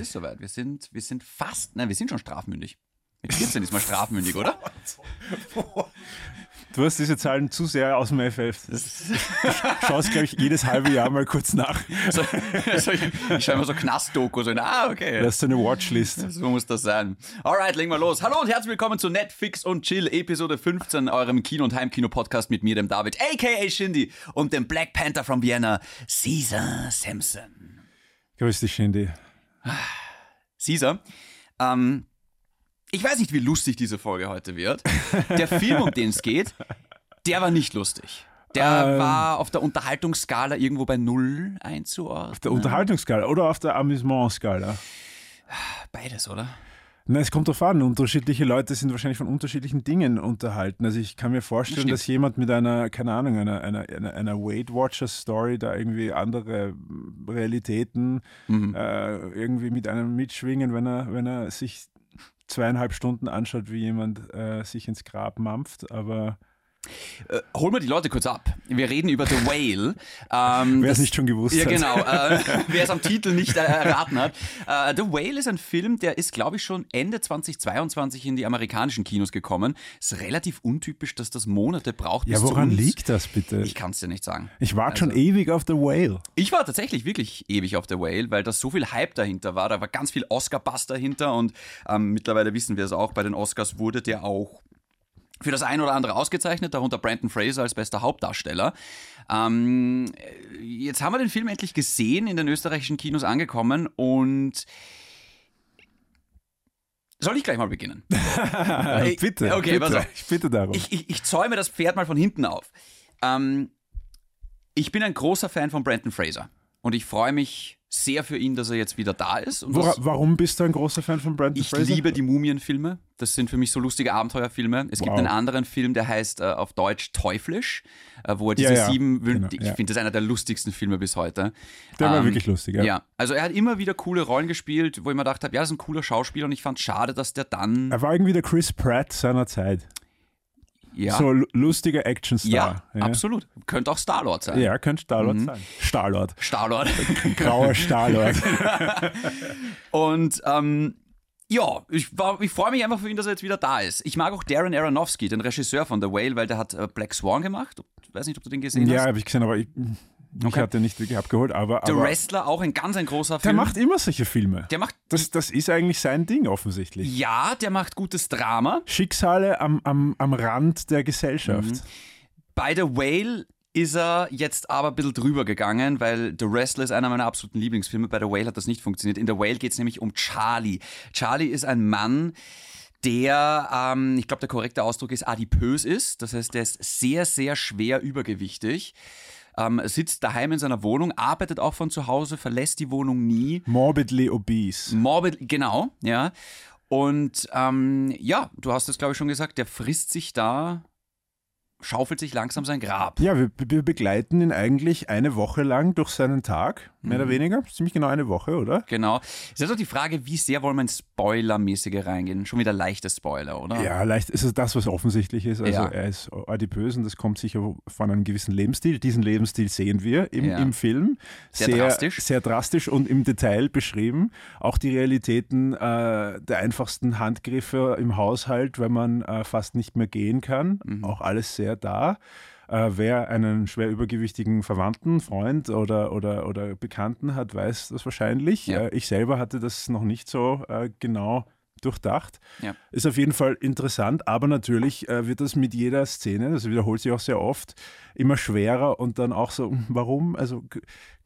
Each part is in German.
ist soweit. Wir sind, wir sind fast, nein, wir sind schon strafmündig. Mit 14 ist man strafmündig, oder? Du hast diese Zahlen zu sehr aus dem FF. Du schaust, glaube ich, jedes halbe Jahr mal kurz nach. So, so, ich, ich schaue immer so Knastdoku, so, ah, okay. Das ist eine Watchlist. So muss das sein. Alright, legen wir los. Hallo und herzlich willkommen zu Netflix und Chill, Episode 15, eurem Kino- und Heimkino-Podcast mit mir, dem David, a.k.a. Shindy und dem Black Panther from Vienna, Caesar Sampson. Grüß dich, Shindy. Caesar, ähm, ich weiß nicht, wie lustig diese Folge heute wird. Der Film, um den es geht, der war nicht lustig. Der Ähm. war auf der Unterhaltungsskala irgendwo bei null einzuordnen. Auf der Unterhaltungsskala oder auf der Amüsementskala? Beides, oder? Na, es kommt darauf an. Unterschiedliche Leute sind wahrscheinlich von unterschiedlichen Dingen unterhalten. Also ich kann mir vorstellen, Stimmt. dass jemand mit einer, keine Ahnung, einer, einer, einer, einer Weight Watchers Story da irgendwie andere Realitäten Mhm. äh, irgendwie mit einem mitschwingen, wenn er, wenn er sich zweieinhalb Stunden anschaut, wie jemand äh, sich ins Grab mampft. Aber Äh, holen wir die Leute kurz ab. Wir reden über The Whale. Ähm, wer es nicht schon gewusst Ja, hat. genau. Äh, wer es am Titel nicht äh, erraten hat. Äh, The Whale ist ein Film, der ist, glaube ich, schon Ende 2022 in die amerikanischen Kinos gekommen. Ist relativ untypisch, dass das Monate braucht. Ja, bis zu woran liegt das bitte? Ich kann es dir nicht sagen. Ich warte schon Also- ewig auf The Whale. Ich war tatsächlich wirklich ewig auf The Whale, weil da so viel Hype dahinter war. Da war ganz viel Oscar-Bass dahinter und ähm, mittlerweile wissen wir es auch, bei den Oscars wurde der auch für das ein oder andere ausgezeichnet, darunter Brandon Fraser als bester Hauptdarsteller. Ähm, jetzt haben wir den Film endlich gesehen, in den österreichischen Kinos angekommen und soll ich gleich mal beginnen? Ey, bitte, okay, bitte. auf. Ich bitte darum. Ich, ich, ich zäume das Pferd mal von hinten auf. Ähm, ich bin ein großer Fan von Brandon Fraser. Und ich freue mich sehr für ihn, dass er jetzt wieder da ist. Und Wora, warum bist du ein großer Fan von Brandon ich Fraser? liebe die Mumienfilme. Das sind für mich so lustige Abenteuerfilme. Es gibt Wow. einen anderen Film, der heißt äh, auf Deutsch Teuflisch, äh, wo er Ja, diese ja, sieben. genau, ich ja. finde das einer der lustigsten Filme bis heute. Der war Ähm, wirklich lustig, ja. Ja, also er hat immer wieder coole Rollen gespielt, wo ich mir gedacht habe, ja, das ist ein cooler Schauspieler und ich fand es schade, dass der dann. Er war irgendwie der Chris Pratt seiner Zeit. Ja, So lu- lustiger Actionstar. ja, absolut. Könnte auch Star-Lord sein. Ja, könnte Starlord Mhm. sein. Starlord. Star-Lord. Grauer Starlord. Und ähm, ja, ich, war- ich freue mich einfach für ihn, dass er jetzt wieder da ist. Ich mag auch Darren Aronofsky, den Regisseur von The Whale, weil der hat äh, Black Swan gemacht. Ich weiß nicht, ob du den gesehen ja, hast. habe ich gesehen, aber ich, ich Okay. hatte nicht wirklich abgeholt. Aber, The aber Wrestler, auch ein ganz ein großer der Film. macht immer solche Filme. der macht, Das, das ist eigentlich sein Ding offensichtlich. ja, der macht gutes Drama. Schicksale am, am, am Rand der Gesellschaft. Mhm. Bei The Whale ist er jetzt aber ein bisschen drüber gegangen, weil The Wrestler ist einer meiner absoluten Lieblingsfilme. Bei The Whale hat das nicht funktioniert. In The Whale geht es nämlich um Charlie. Charlie ist ein Mann, der, ähm, ich glaube, der korrekte Ausdruck ist adipös ist. Das heißt, der ist sehr, sehr schwer übergewichtig. Ähm, sitzt daheim in seiner Wohnung, arbeitet auch von zu Hause, verlässt die Wohnung nie. Morbidly obese. Morbid, genau, ja. Und ähm, ja, du hast es, glaube ich, schon gesagt, der frisst sich da, schaufelt sich langsam sein Grab. Ja, wir, wir begleiten ihn eigentlich eine Woche lang durch seinen Tag, mehr Mhm. oder weniger. Ziemlich genau eine Woche, oder? Genau. Es ist jetzt auch die Frage, wie sehr wollen wir ins Spoilermäßige reingehen? Schon wieder leichte Spoiler, oder? Ja, leicht ist es das, was offensichtlich ist. Also Ja. er ist adipös und das kommt sicher von einem gewissen Lebensstil. Diesen Lebensstil sehen wir im, Ja. im Film. Sehr drastisch. Sehr drastisch und im Detail beschrieben. Auch die Realitäten äh, der einfachsten Handgriffe im Haushalt, wenn man äh, fast nicht mehr gehen kann. Mhm. Auch alles sehr da. Äh, wer einen schwer übergewichtigen Verwandten, Freund oder, oder, oder Bekannten hat, weiß das wahrscheinlich. Ja. Äh, ich selber hatte das noch nicht so äh, genau durchdacht. Ja. Ist auf jeden Fall interessant, aber natürlich äh, wird das mit jeder Szene, das wiederholt sich auch sehr oft, immer schwerer und dann auch so, hm, warum? Also,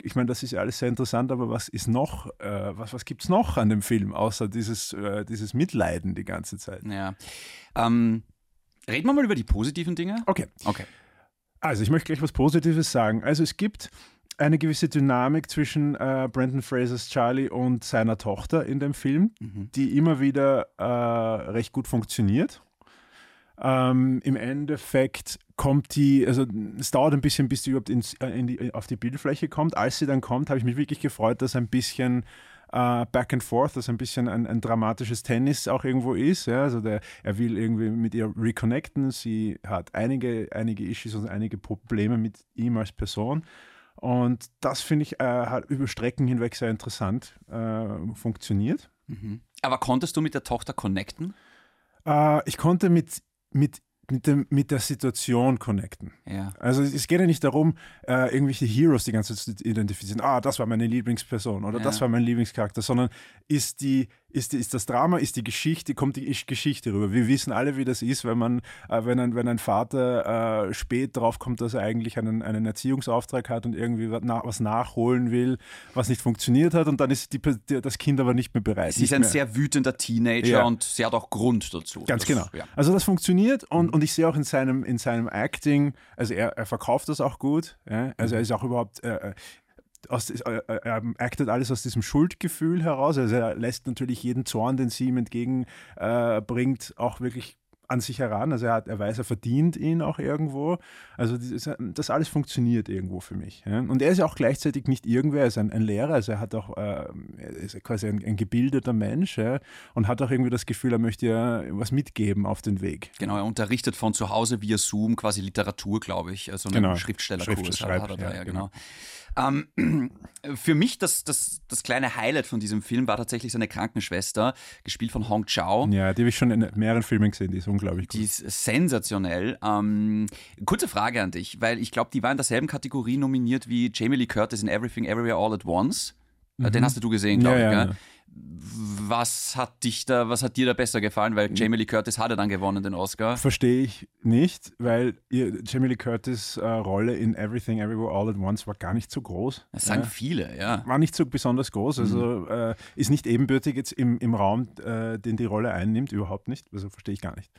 ich meine, das ist ja alles sehr interessant, aber was ist noch, äh, was, was gibt es noch an dem Film, außer dieses, äh, dieses Mitleiden die ganze Zeit? ja. Ähm, reden wir mal über die positiven Dinge. Okay. Okay. Also, ich möchte gleich was Positives sagen. Also, es gibt eine gewisse Dynamik zwischen äh, Brandon Frasers Charlie und seiner Tochter in dem Film, Mhm. die immer wieder äh, recht gut funktioniert. Ähm, Im Endeffekt kommt die, also es dauert ein bisschen, bis die überhaupt ins, äh, in die, auf die Bildfläche kommt. Als sie dann kommt, habe ich mich wirklich gefreut, dass ein bisschen äh, Back and Forth, dass ein bisschen ein, ein dramatisches Tennis auch irgendwo ist. Ja? Also der, er will irgendwie mit ihr reconnecten. Sie hat einige, einige Issues und einige Probleme mit ihm als Person. Und das finde ich äh, hat über Strecken hinweg sehr interessant äh, funktioniert. Mhm. Aber konntest du mit der Tochter connecten? Äh, ich konnte mit, mit mit, dem, mit der Situation connecten. Ja. Also es geht ja nicht darum, äh, irgendwelche Heroes die ganze Zeit zu identifizieren. Ah, das war meine Lieblingsperson oder Ja. das war mein Lieblingscharakter, sondern ist die, ist, ist das Drama, ist die Geschichte, kommt die Geschichte rüber. Wir wissen alle, wie das ist, wenn man, äh, wenn ein, wenn ein Vater äh, spät drauf kommt, dass er eigentlich einen, einen Erziehungsauftrag hat und irgendwie was, nach, was nachholen will, was nicht funktioniert hat und dann ist die, das Kind aber nicht mehr bereit. Sie ist ein mehr. sehr wütender Teenager Ja. und sie hat auch Grund dazu. Ganz Das- genau. Ja. Also das funktioniert und, und ich sehe auch in seinem, in seinem Acting, also er, er verkauft das auch gut. Ja? Also er ist auch überhaupt, äh, äh, aus, äh, äh, er actet alles aus diesem Schuldgefühl heraus. Also er lässt natürlich jeden Zorn, den sie ihm entgegenbringt, äh, auch wirklich an sich heran. Also er, hat, er weiß, er verdient ihn auch irgendwo. Also das, das alles funktioniert irgendwo für mich. Ja? Und er ist ja auch gleichzeitig nicht irgendwer, er ist ein, ein Lehrer, also er hat auch, äh, er ist quasi ein, ein gebildeter Mensch ja? und hat auch irgendwie das Gefühl, er möchte ja was mitgeben auf den Weg. Genau, er unterrichtet von zu Hause via Zoom quasi Literatur, glaube ich. So einen Genau. Schriftstellerkurs Schrift- hat, er da, ja, genau. Ähm, für mich das, das, das kleine Highlight von diesem Film war tatsächlich seine Krankenschwester, gespielt von Hong Chao. Ja, die habe ich schon in mehreren Filmen gesehen, die ist unglaublich gut. Die ist sensationell. Ähm, kurze Frage an dich, weil ich glaube, die war in derselben Kategorie nominiert wie Jamie Lee Curtis in Everything Everywhere All at Once. Äh, Den hast du gesehen, glaube Mhm. Ja, ich. ja, gell? Was hat dich da, was hat dir da besser gefallen? Weil Jamie Lee Curtis hatte dann gewonnen den Oscar. Verstehe ich nicht, weil ihr Jamie Lee Curtis äh, Rolle in Everything Everywhere All at Once war gar nicht so groß. Das sagen Ja. viele, ja. War nicht so besonders groß, also äh, ist nicht ebenbürtig jetzt im, im Raum, äh, den die Rolle einnimmt, überhaupt nicht. Also verstehe ich gar nicht.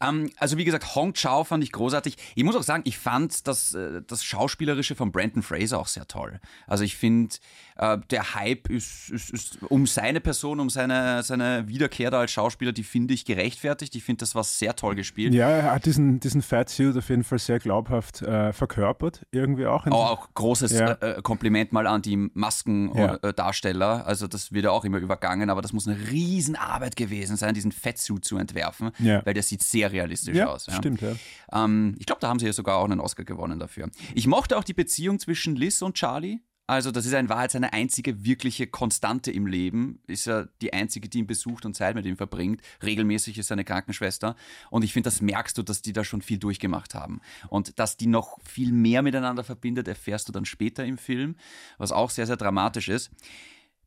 Ähm, also wie gesagt, Hong Chao fand ich großartig. Ich muss auch sagen, ich fand das, äh, das Schauspielerische von Brandon Fraser auch sehr toll. Also ich finde, äh, der Hype ist, ist, ist um seine Person, um seine, seine Wiederkehr da als Schauspieler, die finde ich gerechtfertigt. Ich finde, das war sehr toll gespielt. Ja, er hat diesen, diesen Fat Suit auf jeden Fall sehr glaubhaft äh, verkörpert, irgendwie auch. Auch, auch großes Ja. äh, äh, Kompliment mal an die Maskendarsteller. Ja. Äh, also das wird ja auch immer übergangen, aber das muss eine Riesenarbeit gewesen sein, diesen Fettsuit zu entwerfen, Ja. weil der sieht sehr realistisch aus. Ja. stimmt, ja. Ähm, ich glaube, da haben sie ja sogar auch einen Oscar gewonnen dafür. Ich mochte auch die Beziehung zwischen Liz und Charlie. Also, das ist in Wahrheit seine einzige wirkliche Konstante im Leben. Ist ja die einzige, die ihn besucht und Zeit mit ihm verbringt. Regelmäßig ist seine Krankenschwester. Und ich finde, das merkst du, dass die da schon viel durchgemacht haben. Und dass die noch viel mehr miteinander verbindet, erfährst du dann später im Film, was auch sehr, sehr dramatisch ist.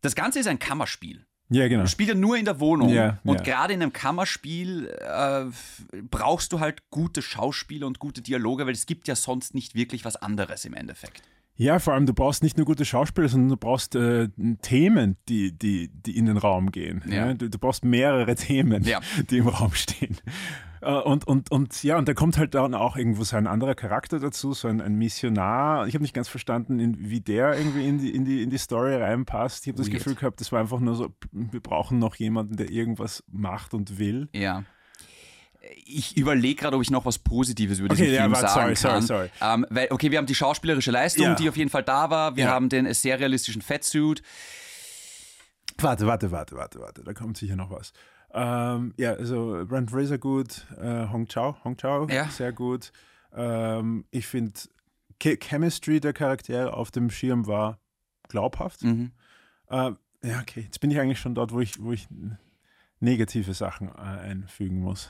Das Ganze ist ein Kammerspiel. Ja, genau. Spielt ja nur in der Wohnung. Ja, und ja. gerade in einem Kammerspiel äh, brauchst du halt gute Schauspieler und gute Dialoge, weil es gibt ja sonst nicht wirklich was anderes im Endeffekt. Ja, vor allem, du brauchst nicht nur gute Schauspieler, sondern du brauchst äh, Themen, die, die, die in den Raum gehen. Ja. Ja. Du, du brauchst mehrere Themen, Ja. die im Raum stehen. Äh, Und, und, und ja, und da kommt halt dann auch irgendwo so ein anderer Charakter dazu, so ein, ein Missionar. Ich habe nicht ganz verstanden, in, wie der irgendwie in die, in, die, in die Story reinpasst. Ich habe das. Gefühl gehabt, das war einfach nur so, wir brauchen noch jemanden, der irgendwas macht und will. Ja. Ich überlege gerade, ob ich noch was Positives über Okay, diesen Film sagen sorry, kann. sorry, Ähm, weil, okay, wir haben die schauspielerische Leistung, Ja. die auf jeden Fall da war. Wir Ja. haben den sehr realistischen Fettsuit. Warte, warte, warte, warte, warte, da kommt sicher noch was. Ähm, ja, also Brent Fraser gut, äh, Hong Chao, Hong Chao Ja. sehr gut. Ähm, ich finde, Che Chemistry der Charaktere auf dem Schirm war glaubhaft. Mhm. Äh, ja, okay, jetzt bin ich eigentlich schon dort, wo ich, wo ich negative Sachen äh, einfügen muss.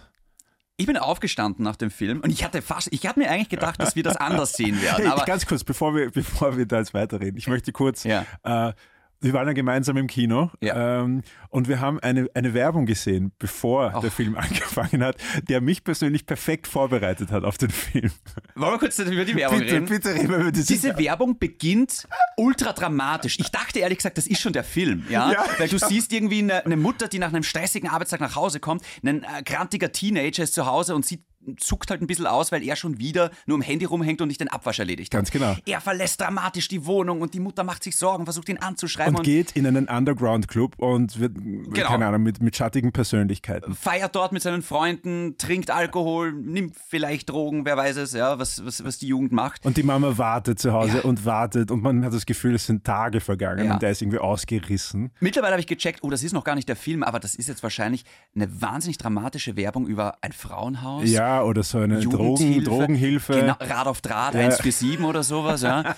Ich bin aufgestanden nach dem Film und ich hatte fast, ich hatte mir eigentlich gedacht, dass wir das anders sehen werden. Hey, Aber ganz kurz, bevor wir, bevor wir da jetzt weiterreden, ich möchte kurz Ja. äh, wir waren ja gemeinsam im Kino Ja. ähm, und wir haben eine, eine Werbung gesehen, bevor Och. der Film angefangen hat, der mich persönlich perfekt vorbereitet hat auf den Film. wollen wir kurz über die Werbung bitte, reden? bitte reden wir über diese, Diese Werbung beginnt ultra dramatisch. Ich dachte ehrlich gesagt, das ist schon der Film, ja? Ja, Weil du siehst irgendwie eine, eine Mutter, die nach einem stressigen Arbeitstag nach Hause kommt, ein äh, grantiger Teenager ist zu Hause und sie zuckt halt ein bisschen aus, weil er schon wieder nur am Handy rumhängt und nicht den Abwasch erledigt hat. Ganz genau. Er verlässt dramatisch die Wohnung und die Mutter macht sich Sorgen, versucht ihn anzuschreiben und und, geht in einen Underground-Club und wird, Genau. keine Ahnung, mit, mit schattigen Persönlichkeiten. feiert dort mit seinen Freunden, trinkt Alkohol, nimmt vielleicht Drogen, wer weiß es, ja, was, was, was die Jugend macht. Und die Mama wartet zu Hause Ja. und wartet und man hat das Gefühl, es sind Tage vergangen Ja. und der ist irgendwie ausgerissen. Mittlerweile habe ich gecheckt, oh, das ist noch gar nicht der Film, aber das ist jetzt wahrscheinlich eine wahnsinnig dramatische Werbung über ein Frauenhaus. Ja, oder so eine Drogen, Drogenhilfe. Genau, Rad auf Draht, Ja. 147 oder sowas, ja.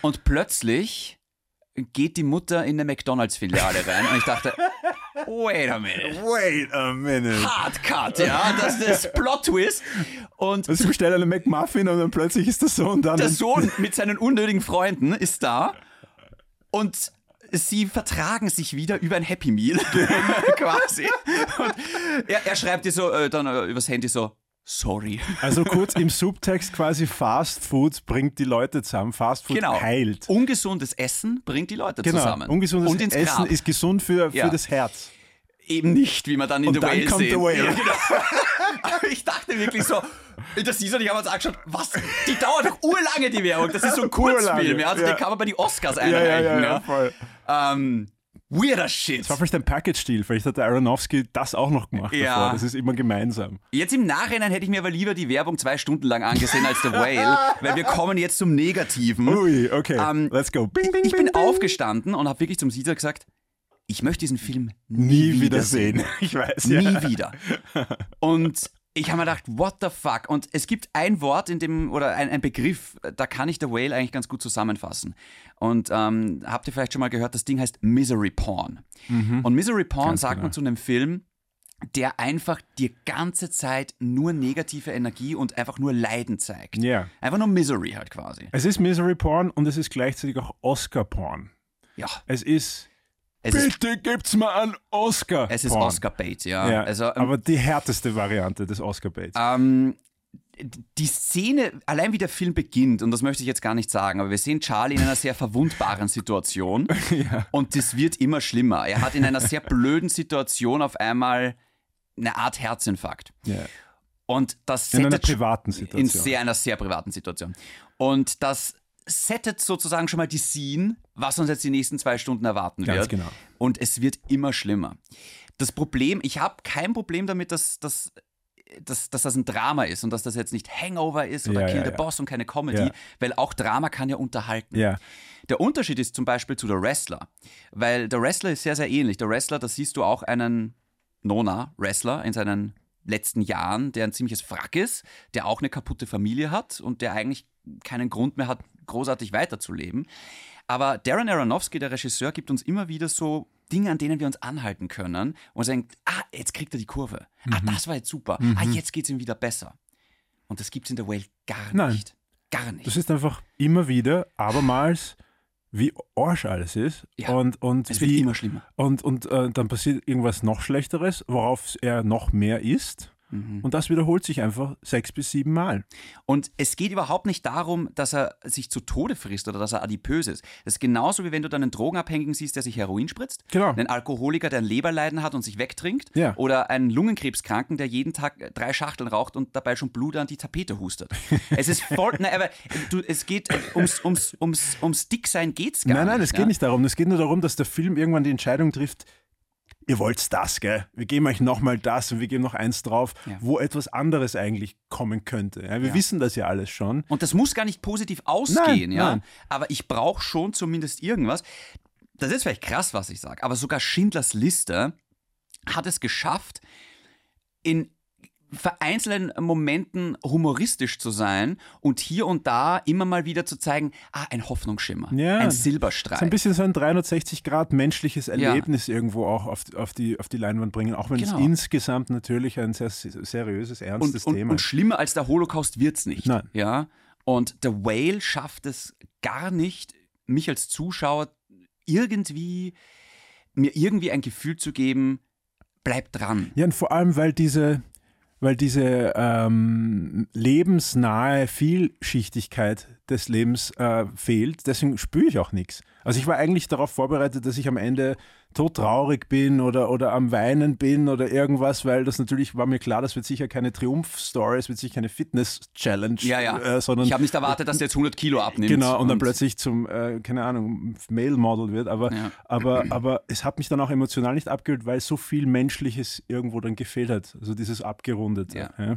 Und plötzlich geht die Mutter in eine McDonalds-Filiale rein und ich dachte, wait a minute. Wait a minute. Hard Cut, ja, das ist das Plot-Twist. Und Also ich bestelle eine McMuffin und dann plötzlich ist der Sohn da. der Sohn mit seinen unnötigen Freunden ist da und sie vertragen sich wieder über ein Happy Meal quasi. Und er, er schreibt dir so äh, dann äh, übers Handy so, sorry. Also kurz im Subtext quasi Fast Food bringt die Leute zusammen. Fast Food Genau. heilt. Ungesundes Essen bringt die Leute Genau. zusammen. Ungesundes und ins Essen Grab. ist gesund für, für Ja. das Herz. Eben nicht, wie man dann in Und The dann Whale kommt sehen. The Whale. Ja, genau. Aber ich dachte wirklich so, das siehst du, ich habe uns angeschaut, was? Die dauert doch urlange, die Werbung. Das ist so ein Kurzfilm, ja. Also den kann man bei die Oscars einreichen. ja, ja, ja, ja. voll. Ähm, weirder Shit. Das war vielleicht ein Package-Deal. Vielleicht hat der Aronofsky das auch noch gemacht Ja. davor. Das ist immer gemeinsam. Jetzt im Nachhinein hätte ich mir aber lieber die Werbung zwei Stunden lang angesehen als The Whale, weil wir kommen jetzt zum Negativen. Ui, okay. Ähm, Let's go. Bing, bing, Ich bin bing. aufgestanden und habe wirklich zum Caesar gesagt, ich möchte diesen Film nie, Nie wiedersehen. wiedersehen. Ich weiß, Nie ja. wieder. Und ich habe mir gedacht, what the fuck? Und es gibt ein Wort in dem, oder ein, ein Begriff, da kann ich The Whale eigentlich ganz gut zusammenfassen. Und ähm, habt ihr vielleicht schon mal gehört, das Ding heißt Misery Porn. Und Misery Porn Mhm. Ganz sagt genau. man zu einem Film, der einfach die ganze Zeit nur negative Energie und einfach nur Leiden zeigt. Ja. Einfach nur Misery halt quasi. Es ist Misery Porn und es ist gleichzeitig auch Oscar Porn. Ja, Es ist. Es ist, Bitte gibt's mal einen Oscar. es ist. Oscar-Bait, ja. Ja, Also, ähm, aber die härteste Variante des Oscar-Baits. Ähm, die Szene, allein wie der Film beginnt, und das möchte ich jetzt gar nicht sagen, aber wir sehen Charlie in einer sehr verwundbaren Situation und das wird immer schlimmer. Er hat in einer sehr blöden Situation auf einmal eine Art Herzinfarkt. Ja. Und das In einer privaten Situation. In sehr, einer sehr privaten Situation. Und das settet sozusagen schon mal die Scene, was uns jetzt die nächsten zwei Stunden erwarten Ganz wird. genau. Und es wird immer schlimmer. Das Problem, ich habe kein Problem damit, dass, dass, dass, dass das ein Drama ist und dass das jetzt nicht Hangover ist oder Ja, Kill ja, the ja. Boss und keine Comedy, weil auch Drama kann ja unterhalten. Der Unterschied ist zum Beispiel zu der Wrestler, weil der Wrestler ist sehr, sehr ähnlich. Der Wrestler, da siehst du auch einen Nona-Wrestler in seinen letzten Jahren, der ein ziemliches Frack ist, der auch eine kaputte Familie hat und der eigentlich keinen Grund mehr hat, großartig weiterzuleben. Aber Darren Aronofsky, der Regisseur, gibt uns immer wieder so Dinge, an denen wir uns anhalten können und sagen, ah, jetzt kriegt er die Kurve. Ah, das war jetzt super. Ah, jetzt geht es ihm wieder besser. Und das gibt es in der Whale gar Nein. nicht. Gar nicht. Das ist einfach immer wieder, abermals, wie Arsch alles ist. Ja. Und, und, es wird wie, immer schlimmer. und, und äh, dann passiert irgendwas noch Schlechteres, worauf er noch mehr isst. Mhm. Und das wiederholt sich einfach sechs bis sieben Mal. Und es geht überhaupt nicht darum, dass er sich zu Tode frisst oder dass er adipös ist. Das ist genauso wie wenn du dann einen Drogenabhängigen siehst, der sich Heroin spritzt, Genau. einen Alkoholiker, der ein Leberleiden hat und sich wegtrinkt, Ja. oder einen Lungenkrebskranken, der jeden Tag drei Schachteln raucht und dabei schon Blut an die Tapete hustet. es ist voll, nein, aber du, es geht ums, ums, ums, ums Dicksein geht's gar nein, nein, nicht. es geht ja? nicht darum. Es geht nur darum, dass der Film irgendwann die Entscheidung trifft, ihr wollt's das, gell? Wir geben euch nochmal das und wir geben noch eins drauf, Ja. wo etwas anderes eigentlich kommen könnte. Ja, wir Ja. wissen das ja alles schon. Und das muss gar nicht positiv ausgehen, Nein, ja. nein. Aber ich brauche schon zumindest irgendwas. Das ist vielleicht krass, was ich sage, aber sogar Schindlers Liste hat es geschafft, in vereinzelten Momenten humoristisch zu sein und hier und da immer mal wieder zu zeigen, ah, ein Hoffnungsschimmer, Ja, ein ist Silberstreif. ein bisschen so ein 360 Grad menschliches Erlebnis irgendwo auch auf, auf, die, auf die Leinwand bringen, auch wenn Genau. es insgesamt natürlich ein sehr seriöses, ernstes und, und, Thema und ist. schlimmer als der Holocaust wird's nicht. Nein. Ja? Und The Whale schafft es gar nicht, mich als Zuschauer irgendwie, mir irgendwie ein Gefühl zu geben, bleib dran. Ja, und vor allem, weil diese, weil diese ähm, lebensnahe Vielschichtigkeit des Lebens äh, fehlt, deswegen spüre ich auch nichts. Also ich war eigentlich darauf vorbereitet, dass ich am Ende todtraurig bin oder, oder am Weinen bin oder irgendwas, weil das natürlich war mir klar, das wird sicher keine Triumph-Story, es wird sicher keine Fitness-Challenge, Ja, ja. äh, sondern ich habe nicht erwartet, dass der jetzt 100 Kilo abnimmt. Genau, und dann plötzlich zum, äh, keine Ahnung, Male-Model wird. Aber, Ja. aber, aber es hat mich dann auch emotional nicht abgeholt, weil so viel Menschliches irgendwo dann gefehlt hat. Also dieses Abgerundete. Ja.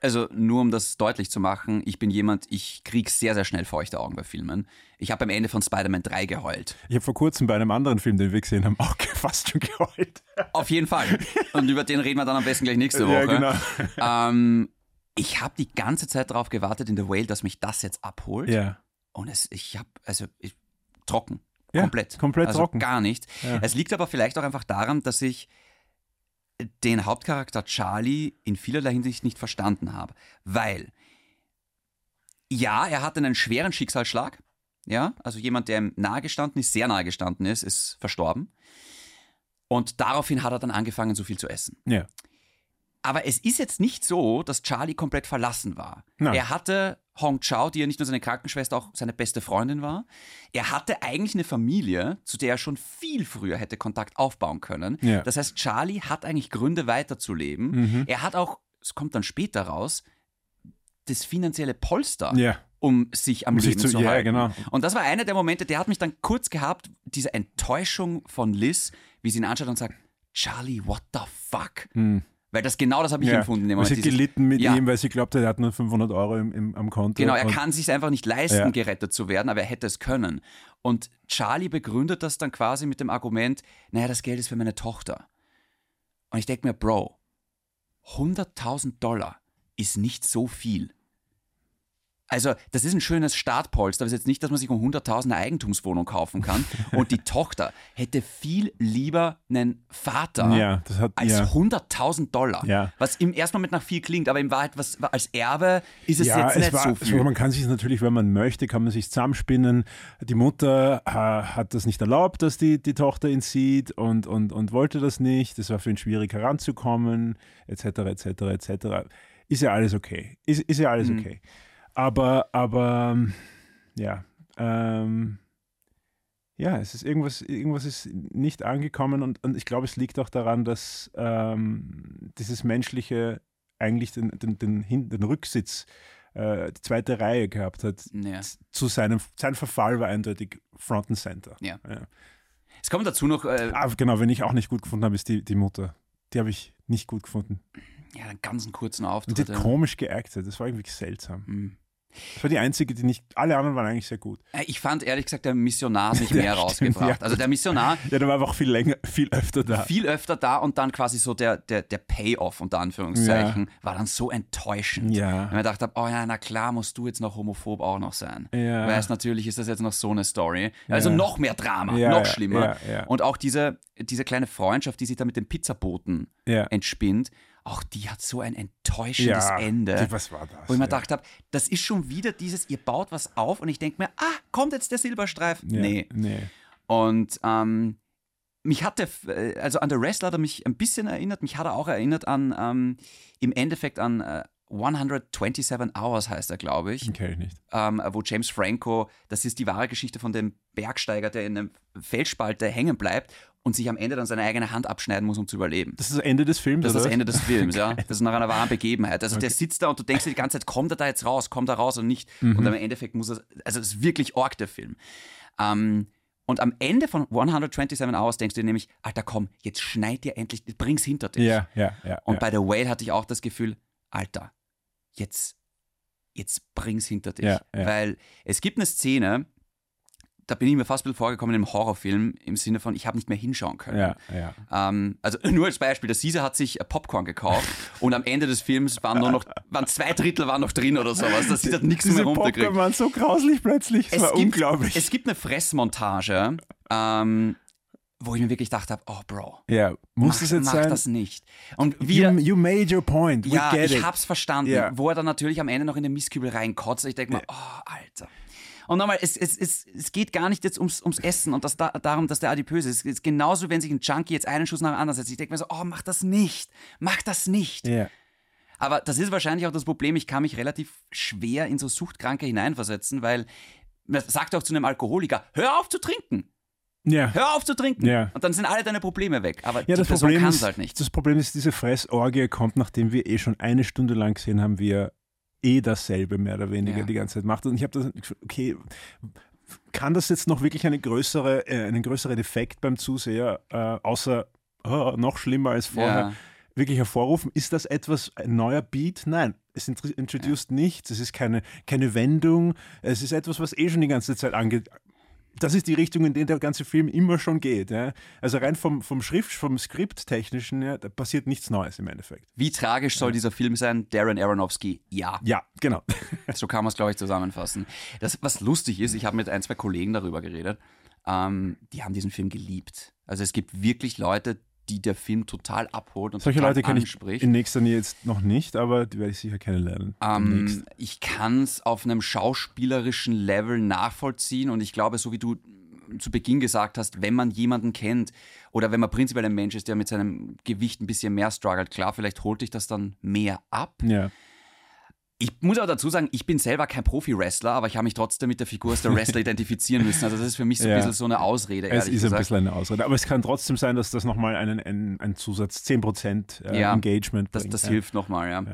Also nur um das deutlich zu machen, ich bin jemand, ich krieg sehr, sehr schnell feuchte Augen bei Filmen. Ich habe am Ende von Spider-Man 3 geheult. Ich habe vor kurzem bei einem anderen Film, den wir gesehen haben, auch fast schon geheult. Auf jeden Fall. Und über den reden wir dann am besten gleich nächste Woche. Ja, genau. Ähm, ich habe die ganze Zeit darauf gewartet in The Whale, dass mich das jetzt abholt. Ja. Und es, ich habe, also ich, trocken. Ja, komplett. komplett also trocken. Gar nicht. Ja. Es liegt aber vielleicht auch einfach daran, dass ich den Hauptcharakter Charlie in vielerlei Hinsicht nicht verstanden habe. Weil, ja, er hatte einen schweren Schicksalsschlag. Ja, also jemand, der ihm nahe gestanden ist, sehr nahe gestanden ist, ist verstorben. Und daraufhin hat er dann angefangen, so viel zu essen. Ja. Aber es ist jetzt nicht so, dass Charlie komplett verlassen war. Nein. Er hatte Hong Chao, die ja nicht nur seine Krankenschwester, auch seine beste Freundin war. Er hatte eigentlich eine Familie, zu der er schon viel früher hätte Kontakt aufbauen können. Ja. Das heißt, Charlie hat eigentlich Gründe weiterzuleben. Er hat auch, es kommt dann später raus, das finanzielle Polster, Ja. um sich am Um sich Leben zu- zu, ja, halten. genau. Und das war einer der Momente, der hat mich dann kurz gehabt, diese Enttäuschung von Liz, wie sie ihn anschaut und sagt, Charlie, what the fuck? Weil das genau das habe ich ja. empfunden. Und sie gelitten mit Ja. ihm, weil sie glaubte, er hat nur 500 Euro im, im, am Konto. Genau, er kann sich einfach nicht leisten, Ja. gerettet zu werden, aber er hätte es können. Und Charlie begründet das dann quasi mit dem Argument, naja, das Geld ist für meine Tochter. Und ich denke mir, Bro, 100.000 Dollar ist nicht so viel. Also, das ist ein schönes Startpolster, aber es ist jetzt nicht, dass man sich um 100.000 eine Eigentumswohnung kaufen kann. Und die Tochter hätte viel lieber einen Vater Ja, das hat- als ja. 100.000 Dollar. Ja. Was im ersten Moment nach viel klingt, aber in Wahrheit, was, als Erbe ist es jetzt nicht so viel. So, man kann sich natürlich, wenn man möchte, kann man sich zusammenspinnen. Die Mutter äh, hat das nicht erlaubt, dass die, die Tochter ihn sieht und, und, und wollte das nicht. Das war für ihn schwierig heranzukommen, etc., etc., etc. Ist ja alles okay. Ist, ist ja alles Mhm. Aber, aber, ja, ähm, ja, es ist irgendwas, irgendwas ist nicht angekommen und, und ich glaube, es liegt auch daran, dass ähm, dieses menschliche eigentlich den, den, den, den Rücksitz, äh, die zweite Reihe gehabt hat. Ja. Zu seinem, sein Verfall war eindeutig Front and Center. Ja. Ja. Es kommt dazu noch äh, Ah, genau, wenn ich auch nicht gut gefunden habe, ist die, die Mutter. Die habe ich nicht gut gefunden. ja, einen ganz kurzen Und Auftritt. die hat ja. komisch geactet. Das war irgendwie seltsam. Mhm. Das war die einzige, die nicht. Alle anderen waren eigentlich sehr gut. Äh, Ich fand ehrlich gesagt, der Missionar hat mich Ja, mehr stimmt, rausgebracht. ja. Also der Missionar Ja, der war auch viel länger, viel öfter da. viel öfter da und dann quasi so der, der, der Payoff unter Anführungszeichen war dann so enttäuschend. Ja. Wenn man dachte, oh ja, na klar, musst du jetzt noch homophob auch noch sein. Ja. Weil es natürlich ist das jetzt noch so eine Story. Also Ja. noch mehr Drama, Ja, noch ja, schlimmer. ja, ja. Und auch diese, diese kleine Freundschaft, die sich da mit dem Pizzaboten Ja. entspinnt, auch die hat so ein enttäuschendes Ja, Ende. was war das? Wo ich mir gedacht habe, das ist schon wieder dieses, ihr baut was auf und ich denke mir, ah, kommt jetzt der Silberstreif? Ja, Nee. nee. Und ähm, mich hatte, äh, also an The Wrestler hat er mich ein bisschen erinnert, mich hat er auch erinnert an, ähm, im Endeffekt an äh, 127 Hours heißt er, glaube ich, kenne ich nicht. ähm, wo James Franco, das ist die wahre Geschichte von dem Bergsteiger, der in einem Felsspalte hängen bleibt und sich am Ende dann seine eigene Hand abschneiden muss, um zu überleben. Das ist das Ende des Films, Das ist das Ende des Films, ja. Das ist nach einer wahren Begebenheit. Also der sitzt da und du denkst dir die ganze Zeit, kommt er da jetzt raus, kommt er raus und nicht. Mhm. Und am Endeffekt muss er, also das ist wirklich arg, der Film. Ähm, und am Ende von 127 Hours denkst du dir nämlich, Alter, komm, jetzt schneid dir endlich, bring's hinter dich. Ja, ja, ja. Und ja. bei The Whale hatte ich auch das Gefühl, Alter, jetzt, jetzt bring's hinter dich. Ja, ja. Weil es gibt eine Szene, da bin ich mir fast ein bisschen vorgekommen im Horrorfilm, im Sinne von, ich habe nicht mehr hinschauen können. ja, ja. Ähm, also nur als Beispiel, der Caesar hat sich äh, Popcorn gekauft und am Ende des Films waren nur noch, waren zwei Drittel waren noch drin oder sowas. Das hat nichts Diese mehr Popcorn runtergekriegt. waren so grauslich plötzlich. Das war gibt, unglaublich. Es gibt eine Fressmontage, ähm, wo ich mir wirklich gedacht habe, oh Bro, ja, muss mach, es jetzt mach sein? das nicht. Und wir, you, you made your point. We ja, ich it. hab's verstanden, Ja. wo er dann natürlich am Ende noch in den Mistkübel reinkotzt. Ich denke mal, oh, Alter. Und nochmal, es, es, es, es geht gar nicht jetzt ums, ums Essen und das da, darum, dass der adipös ist. Es ist genauso, wenn sich ein Junkie jetzt einen Schuss nach dem anderen setzt. Ich denke mir so, oh, mach das nicht. Mach das nicht. Ja. Aber das ist wahrscheinlich auch das Problem. Ich kann mich relativ schwer in so Suchtkranke hineinversetzen, weil man sagt auch zu einem Alkoholiker, hör auf zu trinken. Ja. Hör auf zu trinken. Ja. Und dann sind alle deine Probleme weg. Aber Ja, die das Person Problem, kann es halt nicht. das Problem ist, diese Fressorgie kommt, nachdem wir eh schon eine Stunde lang gesehen haben, wie er eh dasselbe mehr oder weniger Ja. die ganze Zeit macht. Und ich habe das, okay, kann das jetzt noch wirklich eine größere, äh, einen größeren Effekt beim Zuseher, äh, außer oh, noch schlimmer als vorher, Ja. wirklich hervorrufen? Ist das etwas, ein neuer Beat? Nein, es introduced nichts, es ist keine, keine Wendung, es ist etwas, was eh schon die ganze Zeit ange das ist die Richtung, in die der ganze Film immer schon geht. Ja? Also rein vom, vom Schrift, vom Skripttechnischen, ja, da passiert nichts Neues im Endeffekt. Wie tragisch soll dieser Film sein? Darren Aronofsky, ja. Ja, genau. So kann man es, glaube ich, zusammenfassen. Das, was lustig ist, ich habe mit ein, zwei Kollegen darüber geredet, ähm, die haben diesen Film geliebt. Also es gibt wirklich Leute, die der Film total abholt und Solche Leute kenne ich in nächster Nähe jetzt noch nicht, aber die werde ich sicher kennenlernen. Ähm, ich kann es auf einem schauspielerischen Level nachvollziehen und ich glaube, so wie du zu Beginn gesagt hast, wenn man jemanden kennt oder wenn man prinzipiell ein Mensch ist, der mit seinem Gewicht ein bisschen mehr struggelt, klar, vielleicht holt dich das dann mehr ab. Ja. Ich muss aber dazu sagen, ich bin selber kein Profi-Wrestler, aber ich habe mich trotzdem mit der Figur als der Wrestler identifizieren müssen. Also das ist für mich so ein Ja. bisschen so eine Ausrede, Es ist ein gesagt. bisschen eine Ausrede. Aber es kann trotzdem sein, dass das nochmal einen, einen, einen Zusatz 10% äh, Ja, Engagement Das, bringt. das ja. hilft nochmal, ja.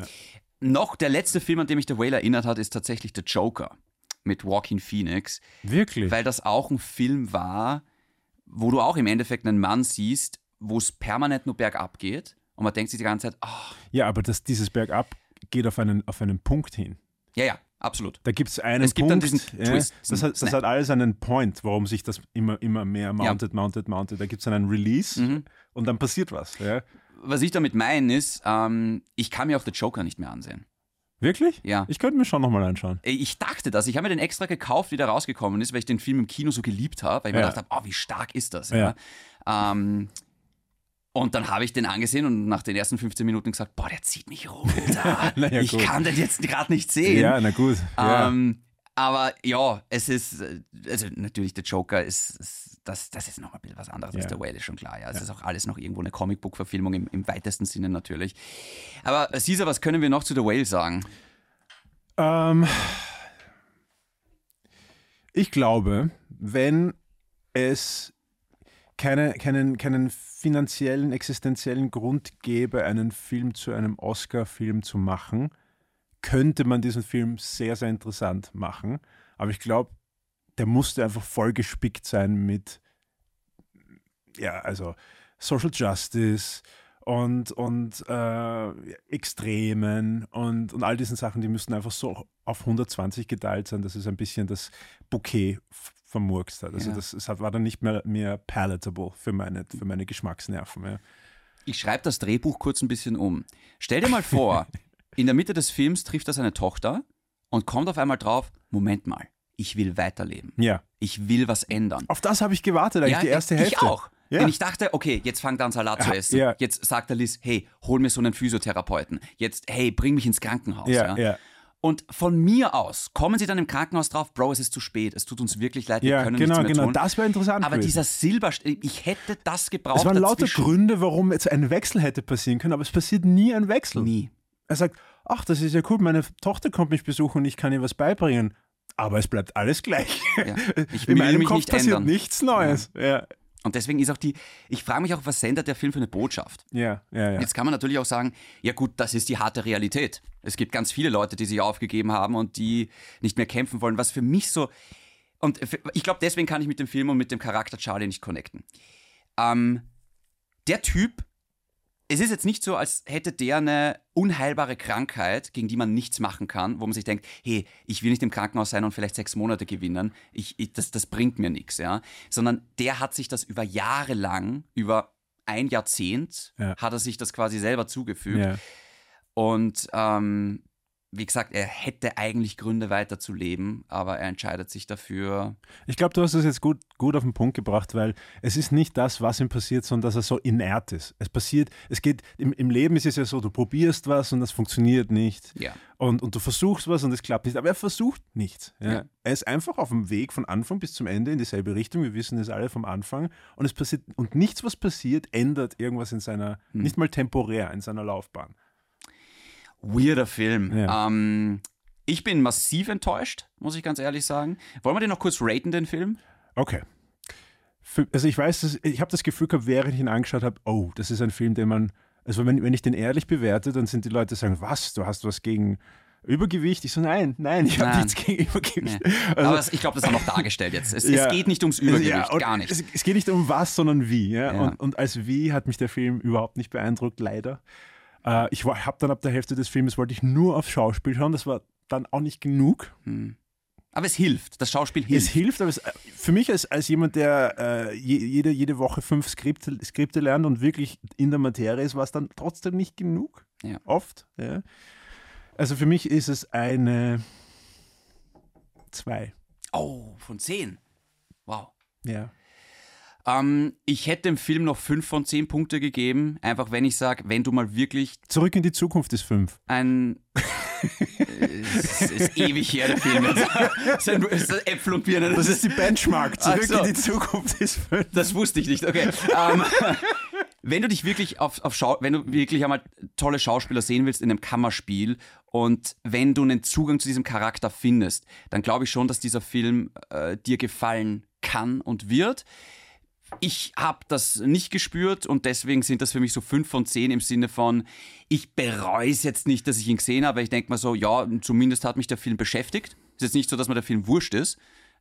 Noch der letzte Film, an dem mich der Whale erinnert hat, ist tatsächlich The Joker mit Joaquin Phoenix. Wirklich? weil das auch ein Film war, wo du auch im Endeffekt einen Mann siehst, wo es permanent nur bergab geht und man denkt sich die ganze Zeit, ach, ja, aber das, dieses Bergab geht auf einen, auf einen Punkt hin. ja, ja, absolut. Da gibt es einen Es gibt dann Punkt. diesen Twist, das, hat, das hat alles einen Point, warum sich das immer, immer mehr mounted, mounted, mounted. Da gibt es einen Release Mhm. und dann passiert was. Ja. Was ich damit meine ist, ähm, ich kann mir auch The Joker nicht mehr ansehen. Wirklich? Ja. Ich könnte mir schon nochmal anschauen. Ich dachte das, ich habe mir den extra gekauft, wie der rausgekommen ist, weil ich den Film im Kino so geliebt habe, weil ich mir Ja. gedacht habe, oh, wie stark ist das? Ja. Ähm, und dann habe ich den angesehen und nach den ersten 15 Minuten gesagt, boah, der zieht mich runter. Ja, ich gut. kann den jetzt gerade nicht sehen. Ja, na gut. Ja. Ähm, aber ja, es ist, also natürlich der Joker ist, ist das, das ist noch ein bisschen was anderes als Ja. der Whale, ist schon klar. Ja. Es ist auch alles noch irgendwo eine Comicbook-Verfilmung im, im weitesten Sinne natürlich. Aber Caesar, was können wir noch zu The Whale sagen? Ähm, ich glaube, wenn es keine, keinen, keinen finanziellen, existenziellen Grund gäbe, einen Film zu einem Oscar-Film zu machen, könnte man diesen Film sehr, sehr interessant machen. Aber ich glaube, der musste einfach voll gespickt sein mit, ja, also Social Justice und, und äh, Extremen und, und all diesen Sachen, die müssten einfach so auf 120 geteilt sein, dass es ein bisschen das Bouquet vermurkst hat. Also Ja. das, hat, war dann nicht mehr, mehr palatable für meine, für meine Geschmacksnerven. Ja. Ich schreibe das Drehbuch kurz ein bisschen um. Stell dir mal vor, in der Mitte des Films trifft er seine Tochter und kommt auf einmal drauf, Moment mal, ich will weiterleben. ja. Ich will was ändern. Auf das habe ich gewartet, eigentlich die erste ich Hälfte. auch. Ja. Denn ich dachte, okay, jetzt fangt er an Salat zu Ja, essen. ja. Jetzt sagt der Liz, hey, hol mir so einen Physiotherapeuten. Jetzt, hey, bring mich ins Krankenhaus. Ja, ja. Und von mir aus kommen sie dann im Krankenhaus drauf, Bro, es ist zu spät, es tut uns wirklich leid, wir Ja, können genau, nichts mehr genau. tun. Das wäre interessant aber gewesen. dieser Silber, ich hätte das gebraucht. Es waren lauter dazwischen. Gründe, warum jetzt ein Wechsel hätte passieren können, aber es passiert nie ein Wechsel. Nie. Er sagt, ach, das ist ja cool, meine Tochter kommt mich besuchen und ich kann ihr was beibringen. Aber es bleibt alles gleich. Ja. Ich In meinem mich Kopf nicht passiert ändern. nichts Neues. Ja, Und deswegen ist auch die, ich frage mich auch, was sendet der Film für eine Botschaft? ja, ja. ja. Jetzt kann man natürlich auch sagen, ja gut, das ist die harte Realität. Es gibt ganz viele Leute, die sich aufgegeben haben und die nicht mehr kämpfen wollen, was für mich so, und ich glaube, deswegen kann ich mit dem Film und mit dem Charakter Charlie nicht connecten. Ähm, der Typ, es ist jetzt nicht so, als hätte der eine unheilbare Krankheit, gegen die man nichts machen kann, wo man sich denkt, hey, ich will nicht im Krankenhaus sein und vielleicht sechs Monate gewinnen, ich, ich, das, das bringt mir nichts, ja. Sondern der hat sich das über Jahre lang, über ein Jahrzehnt, Ja. hat er sich das quasi selber zugefügt. ja. Und ähm, wie gesagt, er hätte eigentlich Gründe weiterzuleben, aber er entscheidet sich dafür. Ich glaube, du hast es jetzt gut, gut auf den Punkt gebracht, weil es ist nicht das, was ihm passiert, sondern dass er so inert ist. Es passiert, es geht, im, im Leben ist es ja so, du probierst was und das funktioniert nicht. Ja. Und, und du versuchst was und es klappt nicht, aber er versucht nichts. Ja? Ja. Er ist einfach auf dem Weg von Anfang bis zum Ende in dieselbe Richtung. Wir wissen es alle vom Anfang. Und es passiert, und nichts, was passiert, ändert irgendwas in seiner, Hm. nicht mal temporär in seiner Laufbahn. Weirder Film. Ja. Ähm, ich bin massiv enttäuscht, muss ich ganz ehrlich sagen. Wollen wir den noch kurz raten, den Film? Okay. Also ich weiß, ich habe das Gefühl gehabt, während ich ihn angeschaut habe, oh, das ist ein Film, den man, also wenn, wenn ich den ehrlich bewerte, dann sind die Leute sagen, was, du hast was gegen Übergewicht? Ich so, nein, nein, ich habe nichts gegen Übergewicht. Nee. Also, aber es, ich glaube, das haben wir noch dargestellt jetzt. Es, Ja. es geht nicht ums Übergewicht, ja, gar nicht. Es, es geht nicht um was, sondern wie. Ja. Und, und als wie hat mich der Film überhaupt nicht beeindruckt, leider. Äh, ich habe dann ab der Hälfte des Films wollte ich nur aufs Schauspiel schauen. Das war dann auch nicht genug. Hm. Aber es hilft, das Schauspiel hilft. Es hilft, aber es, für mich als, als jemand, der äh, jede, jede Woche fünf Skripte, Skripte lernt und wirklich in der Materie ist, war es dann trotzdem nicht genug. Ja. Oft. Ja. Also für mich ist es eine zwei. Oh, von 10. Wow. Ja. Ähm, ich hätte dem Film noch 5 von 10 Punkte gegeben, einfach wenn ich sage, wenn du mal wirklich Zurück in die Zukunft ist fünf. ein. es ist ewig her, der Film. Es ist ein- ist Äpfel und Birnen. Das ist die Benchmark. Zurück so. in die Zukunft ist fünf. Das wusste ich nicht, okay. ähm, wenn du dich wirklich auf, auf Schau wenn du wirklich einmal tolle Schauspieler sehen willst in einem Kammerspiel und wenn du einen Zugang zu diesem Charakter findest, dann glaube ich schon, dass dieser Film äh, dir gefallen kann und wird. Ich habe das nicht gespürt und deswegen sind das für mich so 5 von 10 im Sinne von, ich bereue es jetzt nicht, dass ich ihn gesehen habe, weil ich denke mal so, ja, zumindest hat mich der Film beschäftigt. Ist jetzt nicht so, dass mir der Film wurscht ist.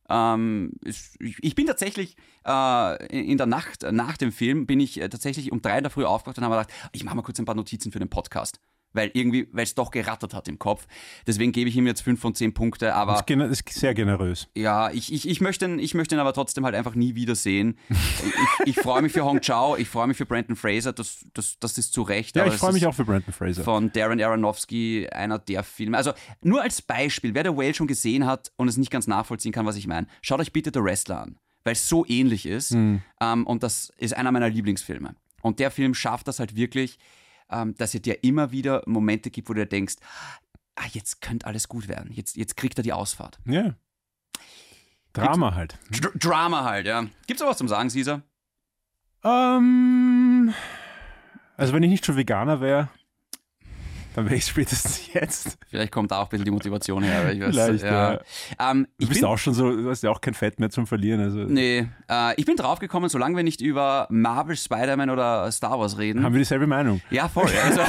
Ähm, es- ich bin tatsächlich äh, in der Nacht nach dem Film bin ich äh, tatsächlich um drei in der Früh aufgewacht und habe gedacht, ich mache mal kurz ein paar Notizen für den Podcast. Weil irgendwie, weil es doch gerattert hat im Kopf. Deswegen gebe ich ihm jetzt fünf von zehn Punkte, aber Das ist ist sehr generös. ja, ich, ich, ich, möchte ihn, ich möchte ihn aber trotzdem halt einfach nie wiedersehen. ich ich freue mich für Hong Chao, ich freue mich für Brandon Fraser, das, das, das ist zu Recht. Ja, aber ich freue mich auch für Brandon Fraser. Von Darren Aronofsky, einer der Filme. Also nur als Beispiel, wer The Whale schon gesehen hat und es nicht ganz nachvollziehen kann, was ich meine, schaut euch bitte The Wrestler an, weil es so ähnlich ist. Hm. Ähm, und das ist einer meiner Lieblingsfilme. Und der Film schafft das halt wirklich, ähm, dass es dir immer wieder Momente gibt, wo du denkst, ah, jetzt könnte alles gut werden. Jetzt, jetzt kriegt er die Ausfahrt. Ja. Drama halt. Dr Drama halt, ja. Gibt's noch was zum Sagen, Caesar? Ähm, also wenn ich nicht schon Veganer wäre, dann wäre ich spätestens jetzt. Vielleicht kommt da auch ein bisschen die Motivation her. weiß, Vielleicht, ja. ja. Ähm, Du bist bin, auch schon so, du hast ja auch kein Fett mehr zum Verlieren. Also nee, äh, ich bin draufgekommen, solange wir nicht über Marvel, Spider-Man oder Star Wars reden. haben wir dieselbe Meinung. Ja, voll. Also,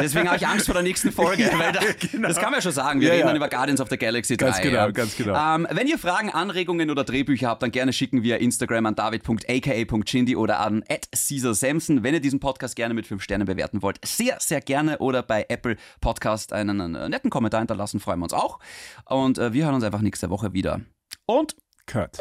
deswegen habe ich Angst vor der nächsten Folge. Weil da, Das kann man ja schon sagen. Wir Ja, reden ja. dann über Guardians of the Galaxy 3. Ganz genau, ja. ganz genau. Ähm, wenn ihr Fragen, Anregungen oder Drehbücher habt, dann gerne schicken via Instagram an david.aka.chindi oder an @caesarsamson. Wenn ihr diesen Podcast gerne mit 5 Sternen bewerten wollt, sehr, sehr gerne. Oder bei Apple Podcast einen, einen netten Kommentar hinterlassen, freuen wir uns auch. Und äh, wir hören uns einfach nächste Woche wieder. Und Cut.